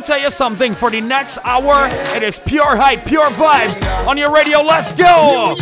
me tell you something. For the next hour, it is pure hype, pure vibes on your radio. Let's go.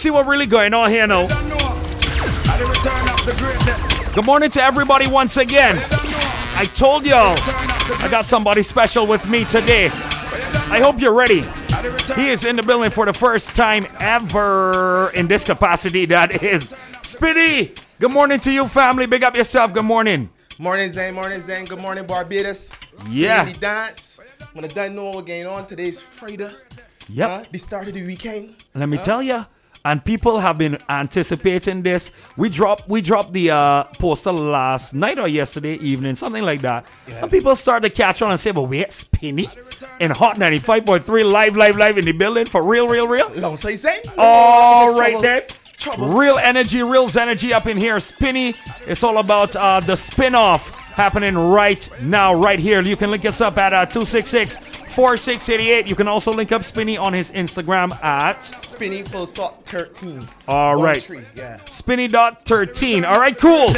See what really going on here now. Good morning to everybody once again. I told y'all I got somebody special with me today. I hope you're ready. He is in the building for the first time ever in this capacity. That is Spinny. Good morning to you, family. Big up yourself. Good morning. Morning, Zane. Morning, Zane. Good morning, Barbados. Yeah. Dance. When I done know what's going on, today's Friday. Yep. Uh, the start of the weekend. Let me uh, tell you and people have been anticipating this. We dropped we dropped the uh, poster last night or yesterday evening, something like that. Yeah. And people started to catch on and say, "But wait, Spinny in Hot 95.3 live, live, live in the building for real, real, real." Long you say? All right then. Trouble. Real energy, real energy up in here. Spinny. It's all about uh, the spin-off happening right now, right here. You can link us up at uh, 266 4688. You can also link up Spinny on his Instagram at Spinny full stop 13. All One right. Tree, yeah. Spinny dot 13. All right, cool.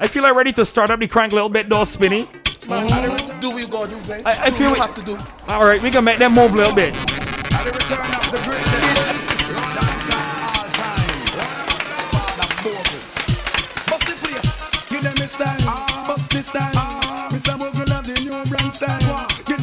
I feel like ready to start up the crank a little bit, though, Spinny. Mm. Do we go do, Zay? I, I feel we have to do. All right, we can make them move a little bit.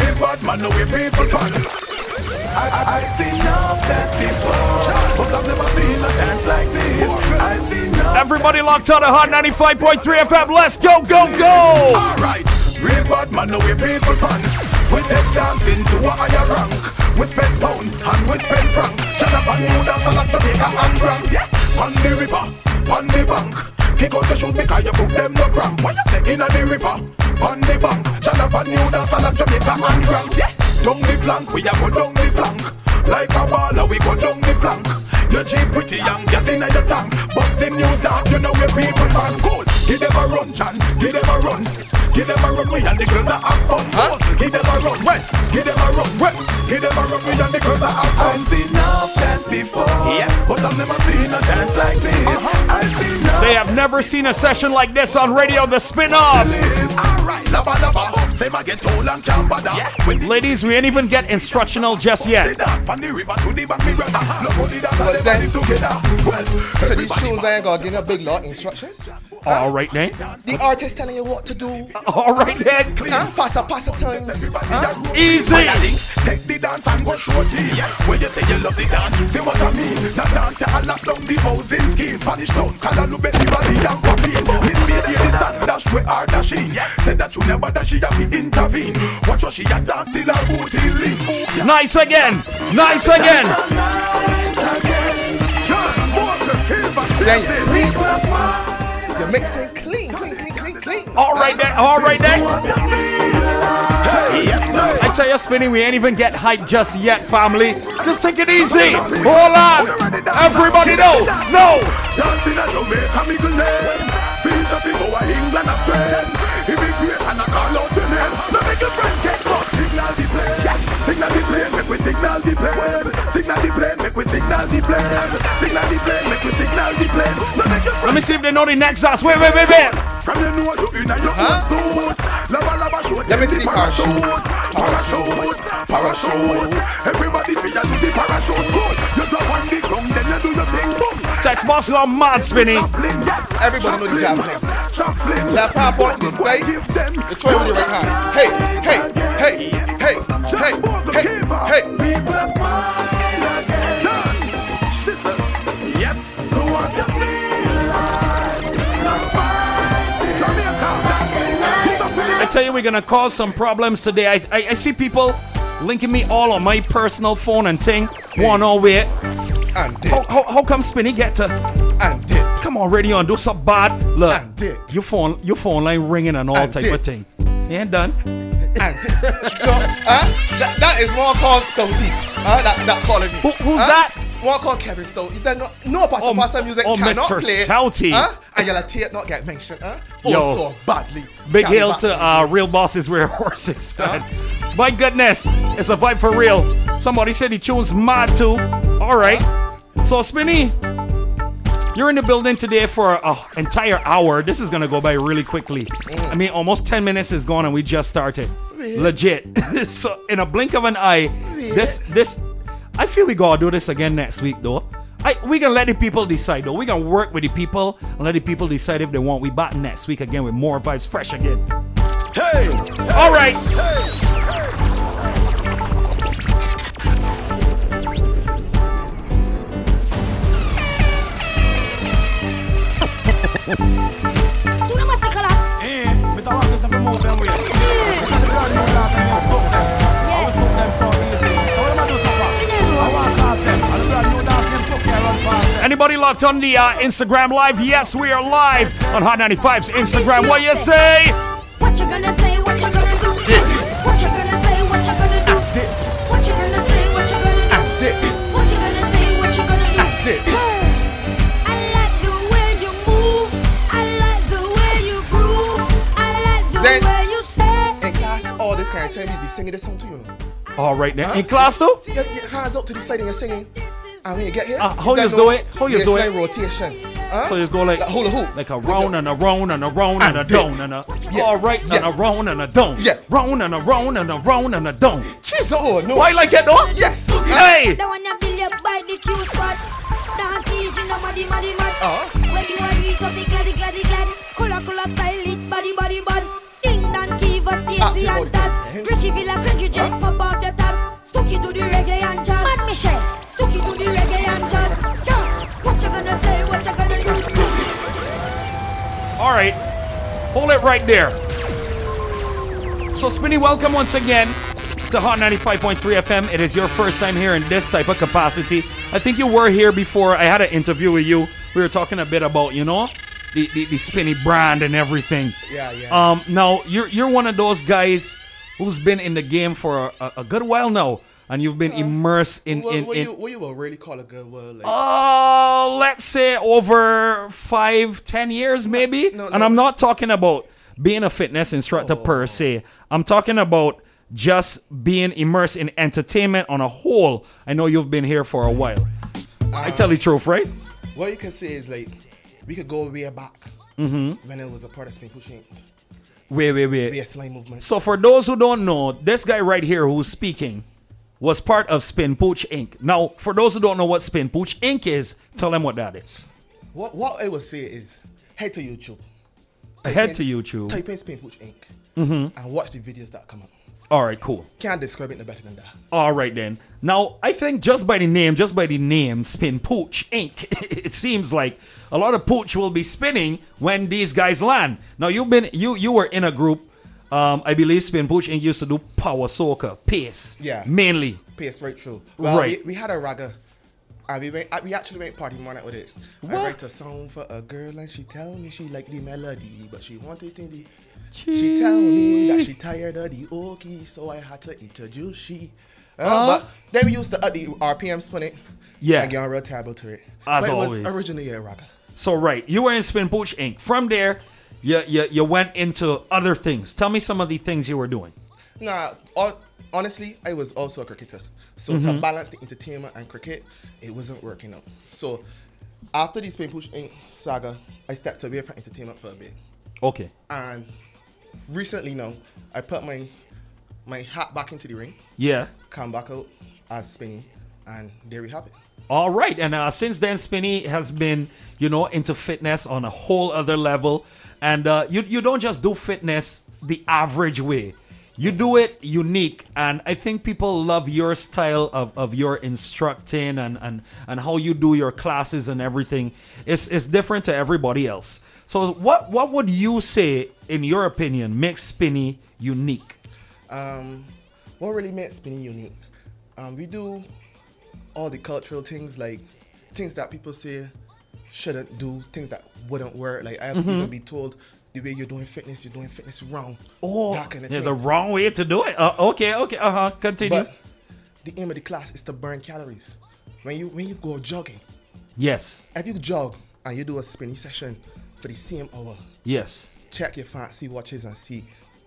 real bad man, no way people fun. I, have seen enough that before, but I've never seen a dance like this. I've seen Everybody locked on the Hot 95.3 FM. Let's go, go, go! Alright, real bad man, no way people fun. We take dancing to a higher rank With pen pound and with pen franc Jonathan New dance a lot Jamaica and Bronx Yeah, on the river, on the bank Kick out the shoes because you put them no cramp What you say in the river, on the bank Jonathan New dance a lot Jamaica and Bronx Yeah, down the flank, we a go down the flank Like a baller, we go down the flank Your Jeep pretty young, gas in your tank But the new dog, you know where people man cool Give them a run, John, give them a run Give them a run, we and the girls that have fun. Huh? Give them a run, when? Give them a run, when? Give them a run, we and the girls that have fun. I've seen enough dance before, yeah. but I've never seen a dance like this. Uh-huh. They have never seen a session like this on radio, the spin-off. Ladies, we ain't even get instructional just yet. So these tunes ain't gonna give a big lot of instructions. All right then. The artist telling you what to do. All right then. Huh? Pass a pass a times. Huh? Easy. Take the dance and go shorty. When you say you love the dance, see what I mean. The dance you lock down the housing scheme. Spanish town, Calalube, Valley and Papine. Miss Baby, this and dash we are dashing. Said that you never dash, she have to intervene. Watch what she a dance till her booty lean. Nice again. Nice again. You're mixing clean, clean, clean, clean, clean. All right then. All right then. Hey. I tell you, Spinny, we ain't even get hyped just yet, family. Just take it easy. Hold on. Everybody know. No. Dancing a Jamaica, me good name. Feel the people of England are friends. Immigration, I call out your name. Now make your friend get caught. Signal the plane. Signal the plane, make we signal the plane. Signal the plane, make we signal the plane. Signal the plane, make we signal the plane. Now make Let me see if they know the next dance. Wait, wait, wait, wait. From your nose to inna your Huh? suit. Lava lava show. Let me see the parachute. Parachute, parachute. Everybody feel you do the parachute. Good. You drop on the ground, then you do your thing. Boom. Sex boss gone mad, Spinny. Chaplin. Everybody know the Chaplin, javelin. Chaplin. That pop on the state, Give them. the Troy with the right hand. Hey, hey, hey, hey, hey, hey, hey. Tell you, we're gonna cause some problems today. I, I, I see people linking me all on my personal phone and thing. One all way. And How, how, how come Spinny get to and dick. come on radio and do some bad? Look, And your phone your phone line ringing and all And type of thing. You ain't done. And huh? That, that is more called Stouty. Huh? That, that calling me. Who- who's Huh? that? One called Kevin Stouty. Then no, no Pastor Oh, Pastor music oh, cannot Mr. play. Stouty. Huh? And you'll tape not get mentioned. Huh? Yo. so badly. Big back to uh, real bosses wear horses, man. My goodness, it's a vibe for real. Somebody said he tunes mad too. All right. So Spinny, you're in the building today for an entire hour. This is gonna go by really quickly. I mean, almost 10 minutes is gone and we just started. Legit. so in a blink of an eye, this this I feel we gotta do this again next week though. I, we can let the people decide though. We can work with the people and let the people decide if they want. We back next week again with more vibes fresh again. Hey. All right. Suna past them. Anybody locked on the uh, Instagram live? Yes, we are live on Hot 95's Instagram. What you say? What you gonna say? What you gonna do? What you gonna say? What you gonna do? What you gonna say? What you gonna do? What you gonna say? What you gonna do? I like the way you move. I like the way you groove. I like the Zen. way you say. In class, all this kind of time, he's be singing this song to you, know. All right, then. Huh? In class, though? Your, your hands up to the side and you're singing. And when you get here, Uh, how then yous do it? How yous do it? baseline rotation. Huh? So it's go like, hula hoop. like a round and a round and a round and a And down and a. Yeah. All right, and Yeah. a round and a down. Yeah. Round and a round and a round and a down. Jeez, oh no. Why like it, though? Yes. Hey! The one that build up by the Q spot. Dance easy, no muddy, muddy, mud. Uh-huh. When you are weak, up, gladdy, gladdy, glad. Color, color, style it, body, body, bud. Ding, dan, Kiva, Stacy, Active and body, Taz. Richie Villa, cringy, just Huh? Pop off your tab. Stucky to the reggae and jazz. Mad Michelle. Stucky to the reggae and jazz. Jump. What you gonna say? What you gonna do? All right. Hold it right there. So, Spinny, welcome once again to Hot 95.3 FM. It is your first time here in this type of capacity. I think you were here before. I had an interview with you. We were talking a bit about, you know, the, the, the Spinny brand and everything. Yeah, yeah. Um, now, you're, you're one of those guys who's been in the game for a, a good while now, and you've been immersed in. what, in, what, in you, what you will really call a good word? Like, uh, let's say over five, ten years, maybe. no, and no. I'm not talking about being a fitness instructor per se. I'm talking about just being immersed in entertainment on a whole. I know you've been here for a while. I tell you the truth, right? what you can say is like, we could go way back mm-hmm. when it was a part of Spin Pooch Inc, Wait, wait, the wait. slime movement. So for those who don't know, this guy right here who's speaking was part of Spin Pooch Inc. Now, for those who don't know what Spin Pooch Inc. is, tell them what that is. What what I would say is, head to YouTube. Head in- to YouTube. Type in Spin Pooch Inc. Mm-hmm. and watch the videos that come up. All right, cool. Can't describe it no better than that. All right then. Now, I think just by the name, just by the name, Spin Pooch Inc., it seems like a lot of pooch will be spinning when these guys land. Now, you've been you you were in a group. Um, I believe Spin Pooch Inc. used to do power soca, pace, Yeah. mainly. Pace right through. Well, Right. We, we had a ragga. And we went, we actually went party one night with it. What? I write a song for a girl and she tell me she like the melody, but she wanted in the She tell me that she tired of the okie, so I had to introduce she. Uh, But then we used to add the RPM spin it. Yeah. And get on real terrible to it. As but it always. was originally a rocker. So right, you were in Spin Pooch Inc. From there, you, you you went into other things. Tell me some of the things you were doing. Nah, hon- honestly, I was also a cricketer. So Mm-hmm. to balance the entertainment and cricket, it wasn't working out. So after the Spin Pooch Inc. saga, I stepped away from entertainment for a bit. Okay. And recently now, I put my my hat back into the ring, Yeah. come back out as Spinny, and there we have it. All right, and uh, since then, Spinny has been, you know, into fitness on a whole other level, and uh, you you don't just do fitness the average way. You do it unique, and I think people love your style of, of your instructing and, and, and how you do your classes and everything. It's, it's different to everybody else. So, what what would you say, in your opinion, makes Spinny unique? Um, what really makes Spinny unique? Um, we do all the cultural things like things that people say shouldn't do, things that wouldn't work. Like I have even be told the way you're doing fitness, you're doing fitness wrong. Oh, kind of there's thing. a wrong way to do it. Uh, okay, okay, uh huh. Continue. But the aim of the class is to burn calories. When you when you go jogging, yes, if you jog and you do a spinny session for the same hour, yes. check your fancy watches and see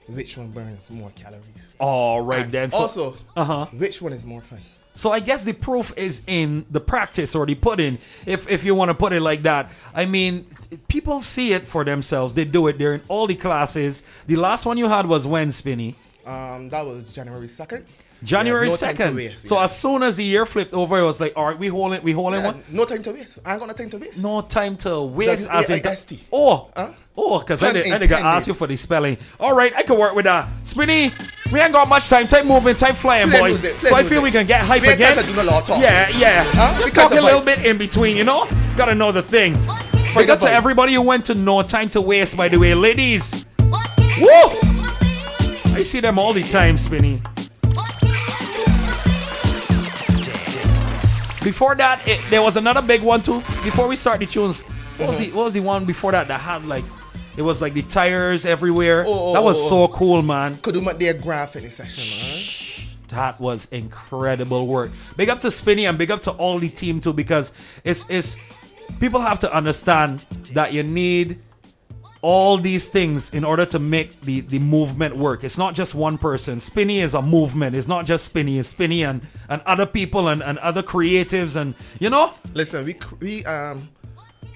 which one burns more calories. All right And then. So, also, uh-huh. which one is more fun? so I guess the proof is in the practice or the pudding, if if you want to put it like that. I mean, people see it for themselves. They do it. They're in all the classes. The last one you had was when Spinny. Um, that was January second. January no second. waste, so yeah. as soon as the year flipped over, it was like, all right, we holding, we holding Yeah, one. no time to waste. I ain't got no time to waste. No time to waste. As in, A-I-S-T. oh, Huh? oh, because I Plan did, I A, did plan ask you for the spelling. All right, I can work with that. Spinny, we ain't got much time. Time moving, time flying, Play boy. music, so I feel we can get hype We again. do no law talk. Yeah, yeah. Huh? Just talk a little bit in between, you know. Gotta know the thing. Big up to everybody who went to No Time to Waste, by the way, ladies. Woo! I see them all the time, Spinny. Before that, it, there was another big one too. Before we start the tunes, what was the what was the one before that that had like it was like the tires everywhere? Oh, oh, that was oh, so oh. cool, man. Could do my their grand fitness session, That was incredible work. Big up to Spinny and big up to all the team too because it's it's people have to understand that you need all these things in order to make the, the movement work. It's not just one person. Spinny is a movement. It's not just Spinny. It's Spinny and, and other people and, and other creatives and you know. Listen, we we um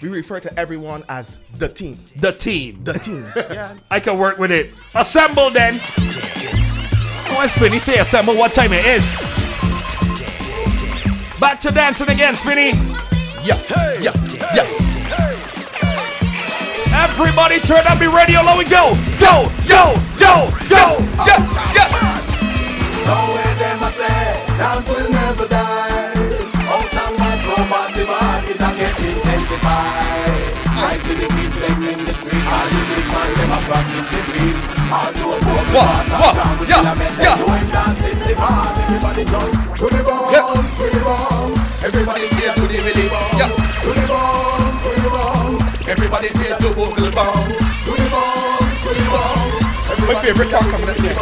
we refer to everyone as the team. the team. The team. yeah. I can work with it. Assemble then. When Spinny say assemble, what time it is? Back to dancing again, Spinny. Yeah. Yeah. Yeah. Everybody turn up the radio, let we go. Go, go, go, go. Yeah. Yeah. So where them a say, dance will never die. Out and bad, so bad the bad is a get intensified. I see the kids them in the street, all the big man them a practice the beat. All do a boom, What? What? Yeah, yeah. When dancing the bars, everybody jump to the Yeah. to the bombs. Everybody say to the bombs, Yeah. to the the bombs. Everybody to to the bombs, to the to the. Everybody favorite part coming up there.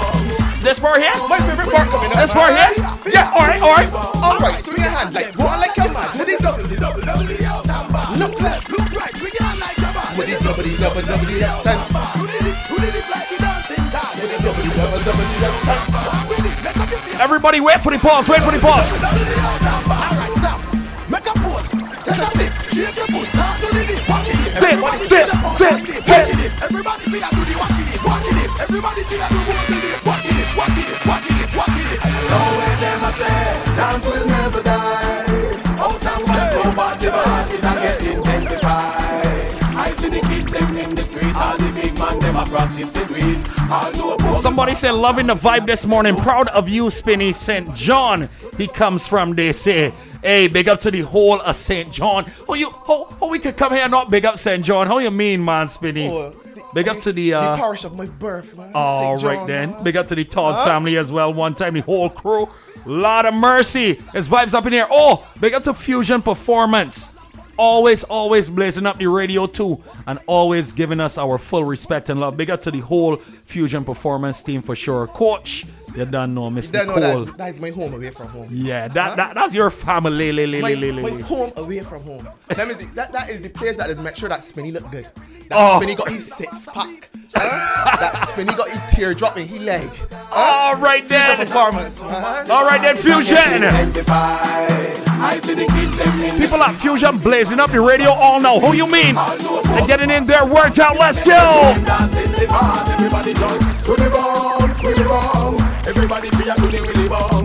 This part here? My favorite part coming up. This part here? Yeah. All right, all right. All right. Swing your hand like one like your man. With it double, The double, double, the out and back. Look left. Look right, we can't like your man. with double, the out and Who did it? Who did it like the dancing dog? with it double, double, double, the out and With it, make up your face. Everybody wait for the pause, wait for the pause. Double the out and back. Alright, stop. Make a pose. Take a flip. Shake your foot. Do the It Everybody see it. It. I do the walk it dip. Walk it. Everybody see I do walk it dip. Walk it dip. Walk it dip. Walk it dip. Walk it dip. So them a say, dance will never die. Out and back, so bad Somebody said, loving the vibe this morning. Proud of you, Spinny. St. John, he comes from, they say. Hey, big up to the whole of St. John. How you, how, how we could come here and not big up St. John? How you mean, man, Spinny? Oh, the- Big up to the, uh, the parish of my birth, man. All right then. man. Big up to the Toss family as well. One time, the whole crew. Lot of mercy. His vibes up in here. Oh, big up to Fusion Performance. Always, always blazing up the radio too, and always giving us our full respect and love. Big up to the whole Fusion Performance team for sure. Coach, you don't know, Then no, Nicole. that's, that is my home away from home. Yeah, that, that that's your family. My, my home away from home. That, means the, that, that is the place that is make sure that Spinny look good. That's oh. when he got his six pack. That's when he got his teardrop in He leg. All right then. Performance. All right then, Fusion. People at Fusion blazing up your radio all know who you mean. And getting in their workout, let's go. Everybody feel to the willy.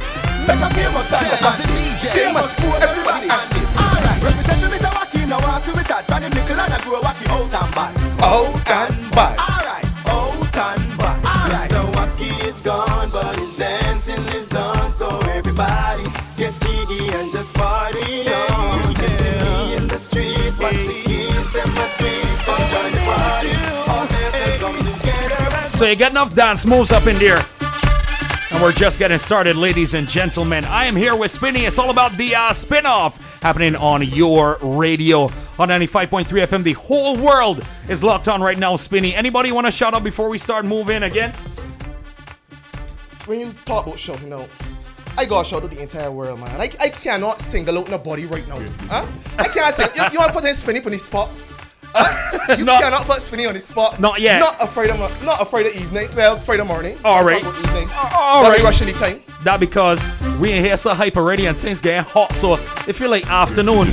Make a famous stand up and dip. Famous fool, everybody and. Alright. Represent to Mr. Wacky now. I see we start. Johnny Nickel and I grow Wacky out and back. Out and back. Alright, out and back. Mr. Wacky is gone, but his dancing lives on. So everybody get jiggy and just party on. Yeah. in the street, watch the kids, them a street, come join the party. All dancers come together So you get enough dance moves up in there. And we're just getting started, ladies and gentlemen. I am here with Spinny. It's all about the uh, spin off happening on your radio on 95.3 FM. The whole world is locked on right now, Spinny. Anybody want to shout out before we start moving again? you talk about shouting out, I gotta shout out the entire world, man. I, I cannot single out nobody right now. Huh? I can't sing. You, you want to put in Spinny on the spot? Huh? You Not- cannot put Spinny on the spot. Not yet. Not afraid of not afraid of evening. Well, afraid of morning. All right. Evening. All right. the time. That because we in here so hype already and things getting hot, so it feel like afternoon.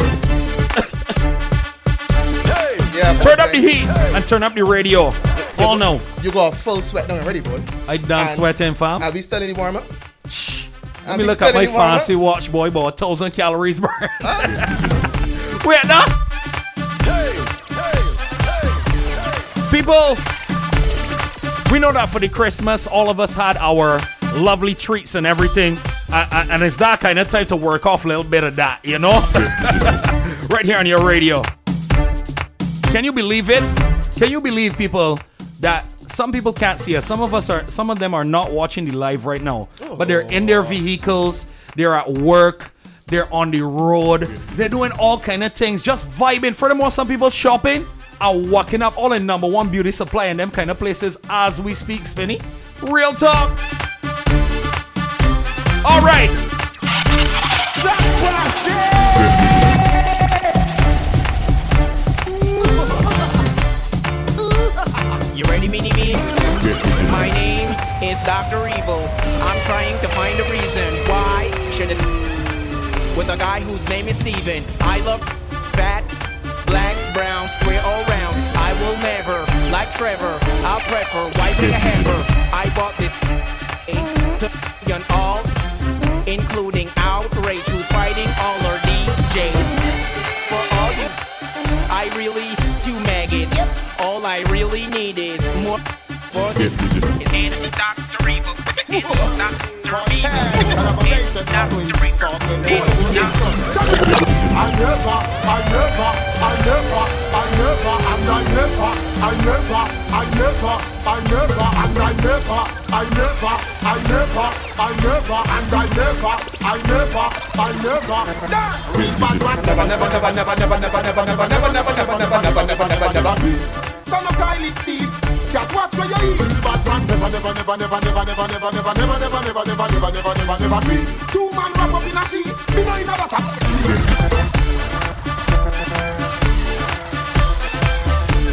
hey, Yeah. Turn up the heat and turn up the radio. All now. You got a full sweat down already, boy. I done And- sweating, fam. Are we still in the warm up? Let me look at my fancy watch, boy, boy. A thousand calories burn. Wait, now. People, we know that for the Christmas, all of us had our lovely treats and everything. Uh, and it's that kind of time to work off a little bit of that, you know? right here on your radio. Can you believe it? Can you believe people that some people can't see us? Some of us are some of them are not watching the live right now. But they're in their vehicles, they're at work, they're on the road, they're doing all kind of things, just vibing. Furthermore, some people shopping are walking up all in number one beauty supply and them kind of places as we speak, Spinny. Real talk. All right. You ready, Mini Me? My name is Dr. Evil. I'm trying to find a reason why should it with a guy whose name is Steven. I love fat, black, brown, will never, like Trevor, I'll prefer wiping a heifer. I bought this to on all, including outrage who's fighting all our DJs. For all you I really two maggots. All I really need is more for this. And it's Dr. Evil. It's Dr. Evil. It's Dr. Evil. It's Dr. I never, I never, I never, I never, and I never, I never, I never, I never, and I never, I never, I never, I never, and I never, I never, I never. Real bad man, never, never, never, never, never, never, never, never, never, never, never, never, never, never, never, never. Son of toilet seat, cat watch where you eat. Real bad man, never, never, never, never, never, never, never, never, never, never, never, never, never, never, never, never. Two man wrap up in a sheet, me know in a butter.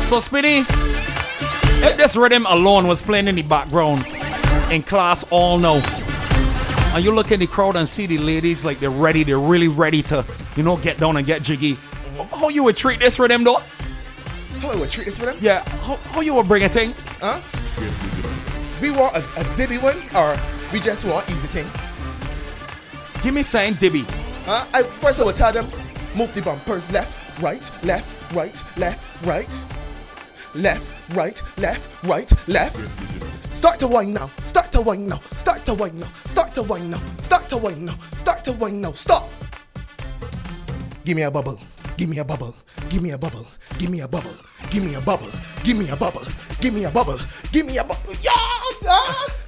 So Spinny, if this rhythm alone was playing in the background in class all now, and you look in the crowd and see the ladies like they're ready, they're really ready to, you know, get down and get jiggy. How you would treat this rhythm though? How I would treat this them? Yeah, how, how you would bring it in? Huh? we want a, a dibby one or we just want easy thing? Give me saying Dibby. Huh? I first I will tell them, move the bumpers left, right, left, right, left, right, left, right, left, right, left. Start to wind now, start to wind now, start to wind now, start to wind now, start to wind now, start to wind now, stop. Give me a bubble, give me a bubble, give me a bubble, give me a bubble, give me a bubble, give me a bubble, give me a bubble, give me a bubble, yeah!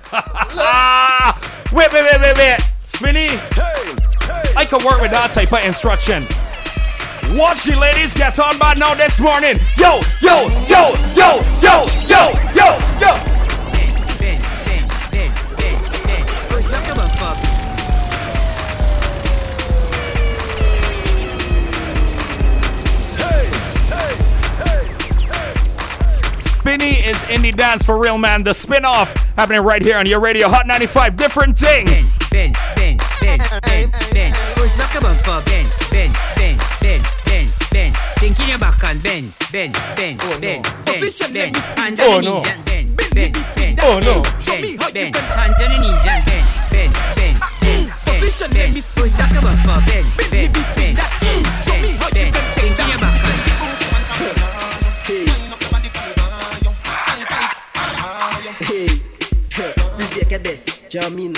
wait, wait, wait, wait, wait, Spinny. I can work with that type of instruction. Watch the ladies get on by now this morning. Yo, yo, yo, yo, yo, yo, yo, yo. Spinny is indie dance for real, man. The spin off happening right here on your radio, Hot 95. Different thing. Ben, Ben, Ben, Ben. Think in your back and Ben, Ben, Ben, Ben, Ben, Ben. Hands Oh, on the no. knees and Ben, Ben, Ben. Oh, no. Ben, Ben, hands on the knees and Ben, Ben, Ben, Ben, Ben, Ben. Look at my fuck. Ben, Ben, Ben, Ben, Ben. Think in your back and Hey, we take a day, Jamin.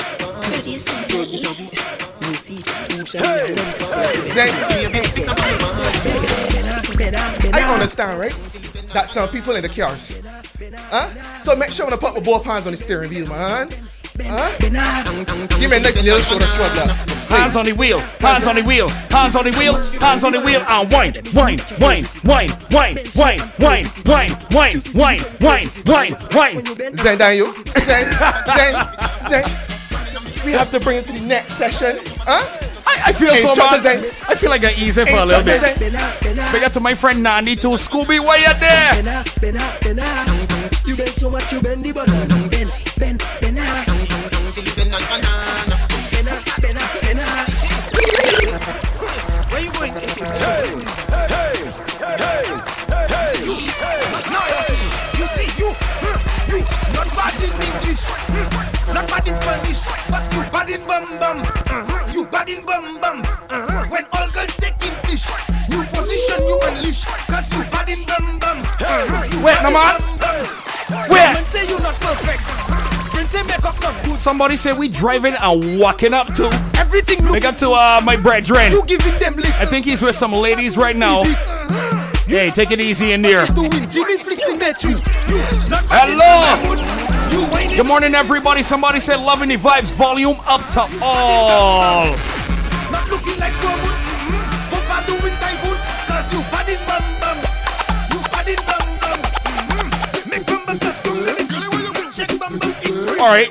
You see, Zay, I understand, right? That some people in the cars. Huh? So make sure when I put my both hands on the steering wheel, man. Huh? Give me a nice little shoulder shrug there. Hands on the wheel, hands on the wheel, hands on the wheel, hands on the wheel, and wine, wine, wine, wine, wine, wine, wine, wine, wine, wine, wine, wine, wine. Zen, down you. Zen, Zen, Zen. We have to bring it to the next session. Huh? I, I feel so bad. I feel like I ease it for a little bit. Instructors, Big up to my friend Nandi too. Scooby, why you there? You bend so much, you bend the banana. Ben, ben, bena. Bena, bena, bena. Where you going? Now you see you, you not bad in English, hmm, not bad in Spanish, but you bad in bum bum. You bad in bum bum. Uh-huh. When all girls taking fish, new position you unleash, cause you bad in bum bum. Uh-huh, you Wait, no man. Wait. Women say you not perfect. Say make up not good. Somebody said we driving and walking up to. Everything look Big up to uh, my brethren. you giving them licks. I think he's with some ladies right now. Hey, take it easy in there. doing Jimmy flicks in their trees. Hello. Good morning, everybody. Somebody said loving the vibes, volume up to all. Not looking like Wormwood. Mm-hmm. But bad doing typhoon. Cause you bad in bum bum. You bad in bum bum. Mm-hmm. Make bum bum touch. Let me see. Check bum bum. All right.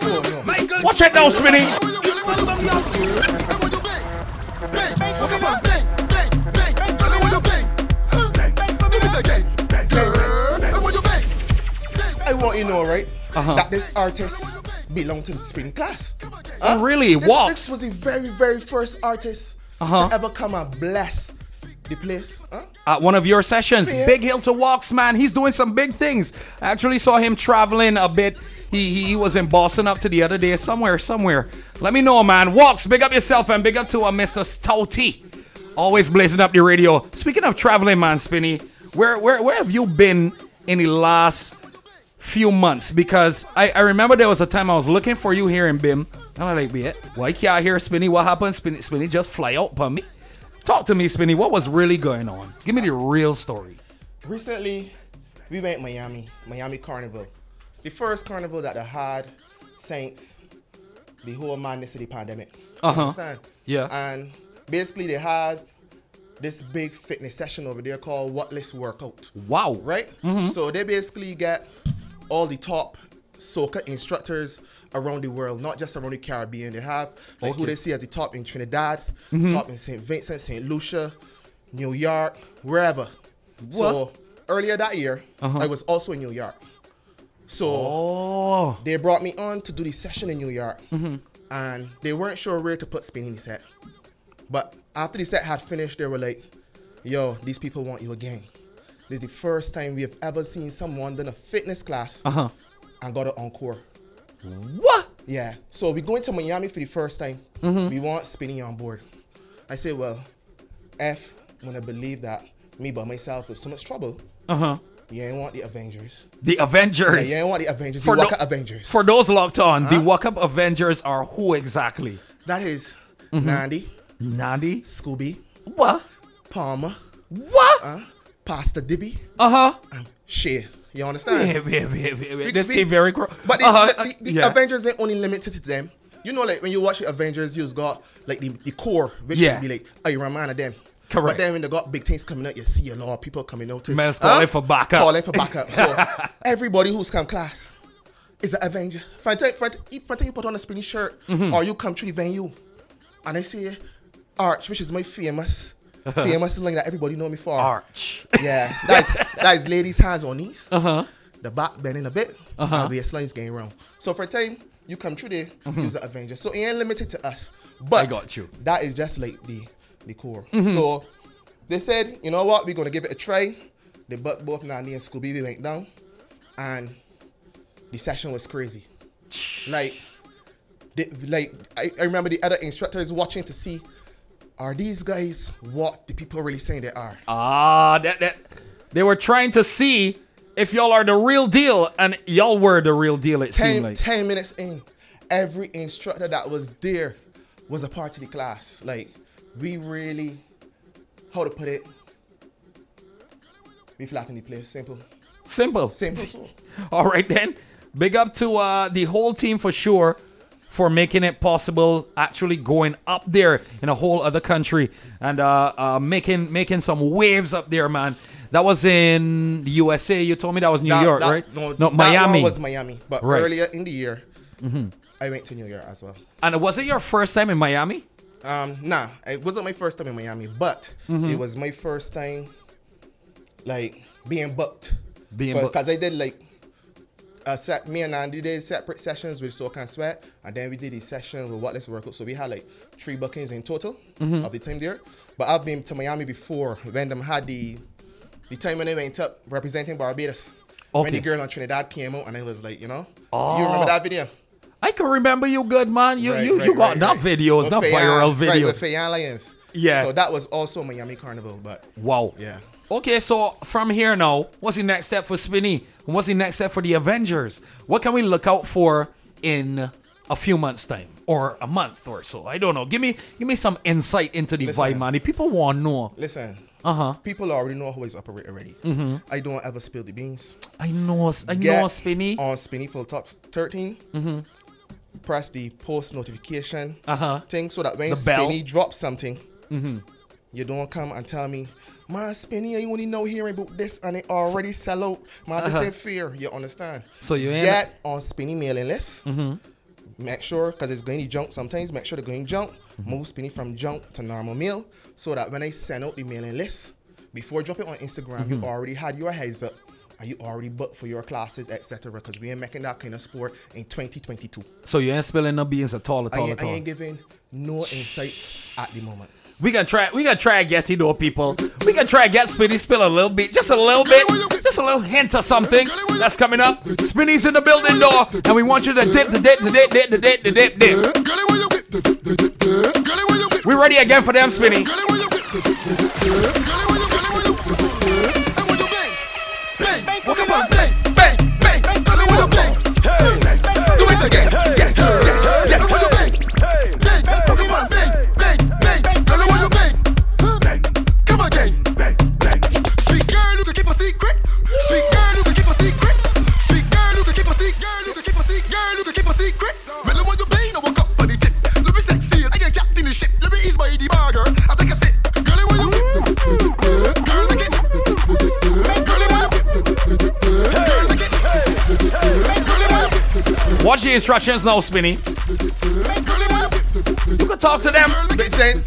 Watch it now, Spinny. Uh-huh. That this artist belonged to the spin class. Oh, really? This, Walks. this was the very, very first artist Uh-huh. to ever come and bless the place. Huh? At one of your sessions, Yeah. Big Hill to Walks, man. He's doing some big things. I actually saw him traveling a bit. He, he was in Boston up to the other day, somewhere, somewhere. Let me know, man. Walks, big up yourself and big up to uh, Mr. Stouty. Always blazing up the radio. Speaking of traveling, man, Spinny, where where where have you been in the last few months? Because I, I remember there was a time I was looking for you here in BIM. And I'm like, "Wait, why can't I hear Spinny? What happened? Spinny, Spinny just fly out upon me. Talk to me, Spinny. What was really going on? Give me the real story. Recently, we went Miami, Miami Carnival. The first carnival that they had since the whole madness of the pandemic. Uh-huh. understand? Yeah. And basically, they had this big fitness session over there called Whatless Workout. Wow. Right? So they basically get all the top soca instructors around the world, not just around the Caribbean. They have like who Okay. they see as the top in Trinidad, mm-hmm. top in St. Vincent, St. Lucia, New York, wherever. So earlier that year, uh-huh. I was also in New York. So Oh. they brought me on to do the session in New York, mm-hmm. and they weren't sure where to put Spin in the set. But after the set had finished, they were like, "Yo, these people want you again. This is the first time we have ever seen someone done a fitness class Uh huh. and got an encore." What? Yeah. So we're going to Miami for the first time. Mm-hmm. We want Spinny on board. I say, well, F, when I believe that me by myself with so much trouble, Uh huh. you ain't want the Avengers. The Avengers. Yeah, you ain't want the Avengers. For the tho- Waka Avengers. For those locked on, the Walk Up Avengers are who exactly? that is Mm-hmm. Nandi, Nandi? Scooby, What? Palmer, What? uh, Pastor Dibby, Uh huh. and Shay. You understand? Yeah, yeah, yeah, yeah. We- This we- team very cro- But the, uh-huh. the, the yeah. Avengers ain't only limited to them. You know, like when you watch the Avengers, you've got like the, the core, which Yeah. is be like Iron Man and them. Correct. But then when they got big things coming out, you see a lot of people coming out to Men's calling for backup. Calling for backup. So everybody who's come class is an Avenger. For time, for time, for time you put on a spinny shirt Mm-hmm. or you come to the venue and I say Arch, which is my famous, famous line that everybody know me for. Arch. Yeah, that's that is ladies' hands on knees. Uh huh. The back bending a bit, uh-huh. and the waistline's getting round. So for a time, you come through there, use an Avenger. So it ain't limited to us. But Mm-hmm. I got you. Mm-hmm. That is just like the the core. So they said, you know what, we're gonna give it a try. They bucked both Nandi and Scooby. We went down, and the session was crazy. Like, they, like I, I remember the other instructors watching to see, are these guys what the people really saying they are? Ah, that that they were trying to see if y'all are the real deal, and y'all were the real deal. It 10, seemed like. 10 minutes in, every instructor that was there was a part of the class. Like, we really, how to put it, we flatten the place. Simple. Simple. Simple. All right then. Big up to uh, the whole team for sure for making it possible actually going up there in a whole other country and uh, uh, making making some waves up there, man. That was in the USA. You told me that was New That- York, that- right? No, no that Miami. was Miami. But Right. Mm-hmm. earlier in the year, I went to New York as well. and was it your first time in Miami? Um, nah, it wasn't my first time in Miami, but Mm-hmm. it was my first time, like being booked. Being booked. because I did like a set. Me and Andy did separate sessions with Soak and Sweat, and then we did a session with What Let's Work Out. So we had like three bookings in total Mm-hmm. of the time there. But I've been to Miami before when them had the the time when they went up representing Barbados. When Okay. the girl on Trinidad came out, and it was like, you know, Oh. you remember that video? I can remember you good, man. You Right, you, right, you got right, right. videos, With enough Fay-Ann- viral Right, videos. with Fay-Ann Lyons. Yeah. So that was also Miami Carnival, but Wow. Yeah. Okay, so from here now, what's the next step for Spinny? And what's the next step for the Avengers? What can we look out for in a few months' time? Or a month or so. I don't know. Give me give me some insight into the Listen. vibe, man. The people want to know. listen. Uh-huh. People already know how it's operate already. I don't ever spill the beans. I know I Get know Spinny. on Spinny Full Top 13. Mm-hmm Press the post notification Uh-huh. thing so that when The bell. Spinny drops something, you don't come and tell me, man, Spinny, I only know hearing about this and it already sell out. Man, this ain't fair. You understand? Uh-huh. So you ain't- get on Spinny mailing list. Make sure, because it's going to junk sometimes, make sure they're going junk. Mm-hmm. Move Spinny from junk to normal mail so that when I send out the mailing list, before dropping on Instagram, Mm-hmm. you already had your heads up and you already booked for your classes, etc. Because we ain't making that kind of sport in 2022. So you ain't spilling no beans at all, at I all, ain't, at I all. ain't giving no insights at the moment. We can try. We can try and get it though, people. We can try and get Spinny spill a little bit, just a little bit, just a little hint of something that's coming up. Spinny's in the building door, and we want you to dip, the dip, the dip, dip, the dip, the dip, dip. We ready again for them, Spinny. Watch the instructions now, Spinny. You can talk to them. Listen,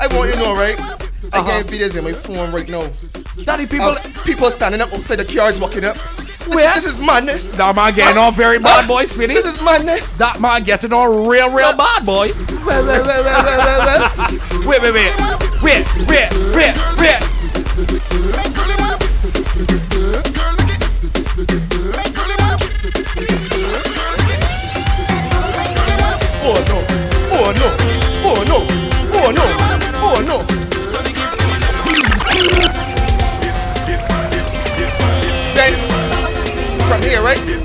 I want you to know, right? I Uh-huh. get videos in my phone right now. Daddy, people. Of people standing up outside the cars walking up. This, Where? this is madness. That man getting on very bad, boy, Spinny. This is madness. That man getting on real, real bad, boy. Well. Wait, wait, wait, wait, wait, wait, wait.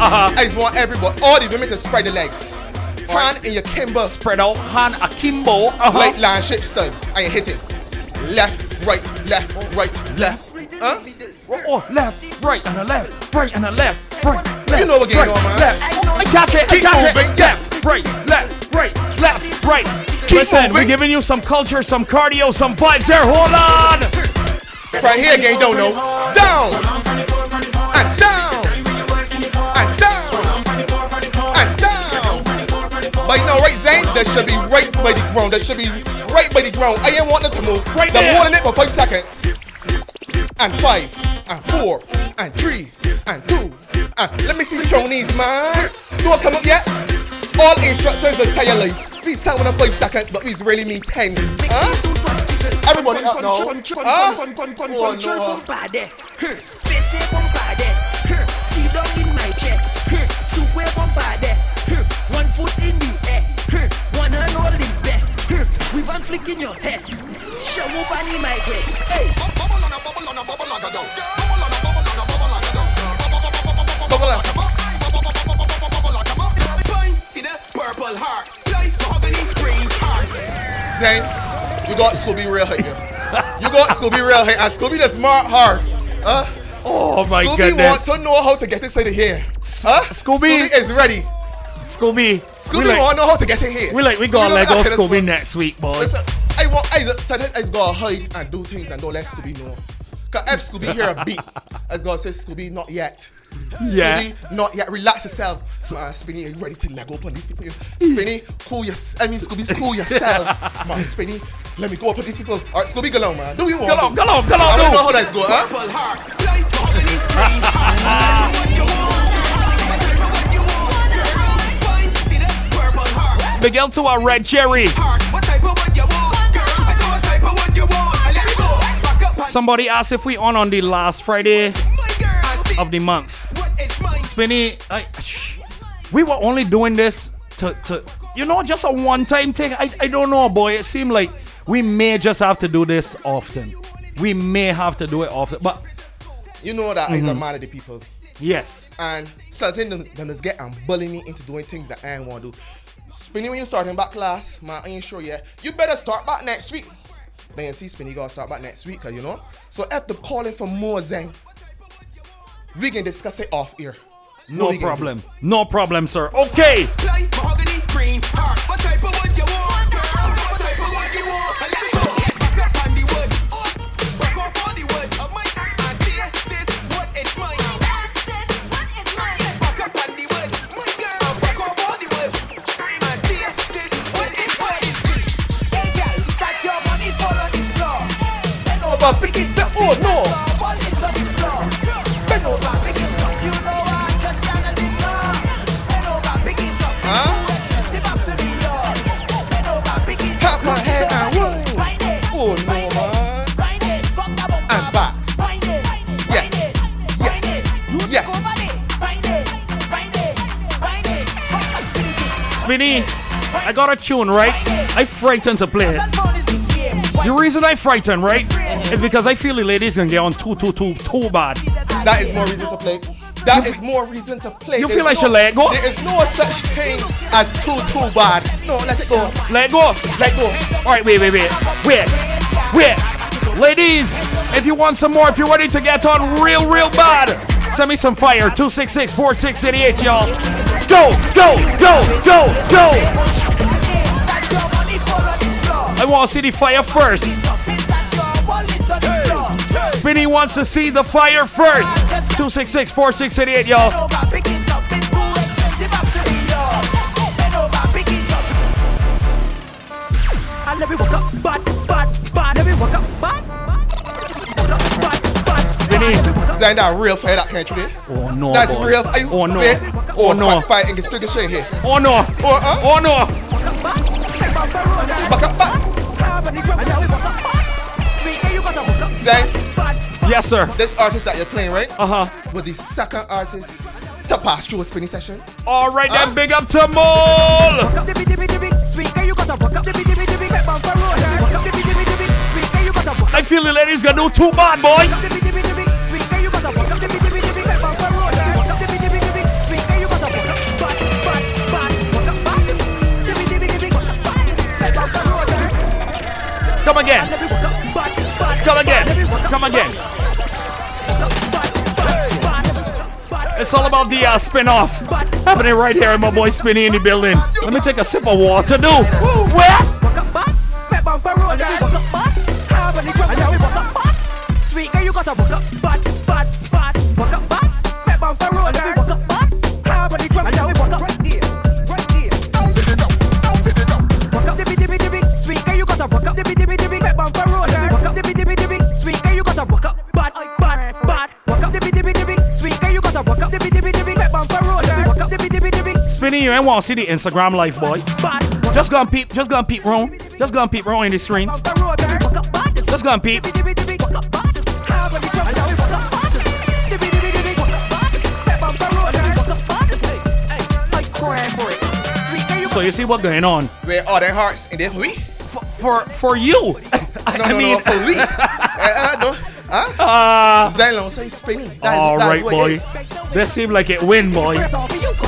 Uh-huh. I just want everybody, all the women to spread the legs. Hand in your kimbo. Spread out hand akimbo. Uh-huh. Like land shape style. And you hit it. Left, right, left, right, left. Huh? Oh, left, right, and a left, right, and a left, right, left. You know what going right, on, man. Left. I catch it. I Keep catch moving, it. Left, right, left, right, left, right. Listen, we're giving you some culture, some cardio, some vibes here. Hold on. Right here again, don't know. Down. You know, right, Zane? That should be right by the ground. That should be right by the ground. I ain't want them to move. Right They're holding it for five seconds. And five. And four. And three. And two. And let me see Shoney's, man. Don't come up yet. All instructors are tireless. Please time on a five seconds, but we really need ten. Huh? Everybody uh, up now. Huh? Oh, no. See down in my chair. Super bombarded. One foot in the With one flick in your head. Show up on my head. Hey. Bubble up. Purple heart, light mahogany green heart. Zane, you got Scooby real height. yeah. You got Scooby real height, and Scooby the smart heart. Huh? Oh my Scooby goodness. wants to know how to get inside of here. Huh? Scooby- Scooby is ready. Scooby. Scooby we like, want to know how to get in here. we like we gonna Scooby let go like it, Scooby next week, boy. why- Listen, I want I sometimes I gotta hide and do things and don't let Scooby know. Cause if Scooby hear a beat, I just gotta say Scooby not yet. Yeah. Scooby, not yet. Relax yourself. Man, Spinny, are you ready to leg up on these people? Spinny, cool your, I mean Scooby, cool yourself. man, Spinny, let me go up on these people. All right, Scooby, go on, man. Do you want? Go on, go on, go on, I don't know how that's going, huh? it to Back red cherry. Somebody asked if we on on the last Friday my girl. See of the month. what is mine. Spinny, I, shh. we were only doing this to, to you know, just a one-time thing. I, I don't know, boy. It seemed like we may just have to do this often. We may have to do it often, but You know that I'm man of the people. yes, And certain them, them just get and bully me into doing things that I ain't want to do. Spinny, when you starting back class, man, I ain't sure yet. You better start back next week. Man, you see, Spinny, you gotta start back next week, cause you know. So after calling for more Zen, we can discuss it off here. no What problem, no problem, sir. Okay, got a tune, right? I frightened to play it. Cell phone is the reason I frightened, right, is because I feel the ladies can get on too, too, too, too bad. That is more reason to play. That is more reason to play. you feel is I should let go? There is no such thing as too, too bad. No, let it go. Let go. Let go. All right, wait, wait, wait, wait, wait. Ladies, if you want some more, if you're ready to get on real, real bad, send me some fire. 266 4688, y'all. Go, go, go, go, go. I want to see the fire first. Start your wallet on the floor. Spinny wants to see the fire first. 266 4688, y'all. Spinny. Zane, that real fire that country there. Oh no, That's boy. real. Are you Oh no. fit? Oh Oh, no. Fight, fight and get still shit here. Oh no. Oh, uh, Oh no. Walk up, bad. Step up the road, and back up, back. Yes, sir. This artist that you're playing, right? Uh huh. With the second artist to pass through a spinning session. All right, uh? then big up to Mole. I feel the ladies gonna do too bad, boy. Come again. Come again. Come again. It's all about the uh, spin-off happening right here, in my boy Spinny in the building. Let me take a sip of water, dude. Where? You ain't want to see the Instagram life, boy. Just gonna peep, just gonna peep wrong. Just gonna peep wrong in the stream. bump the road, and we walk up, bad. Just gonna peep. So you see what's going on. Where all their hearts in there, we? For for, for you. I, No, I mean, no, for we. Eh, eh, no. Huh? uh, Zylon, say spinning. That is- all right, boy. This seems like it win, boy.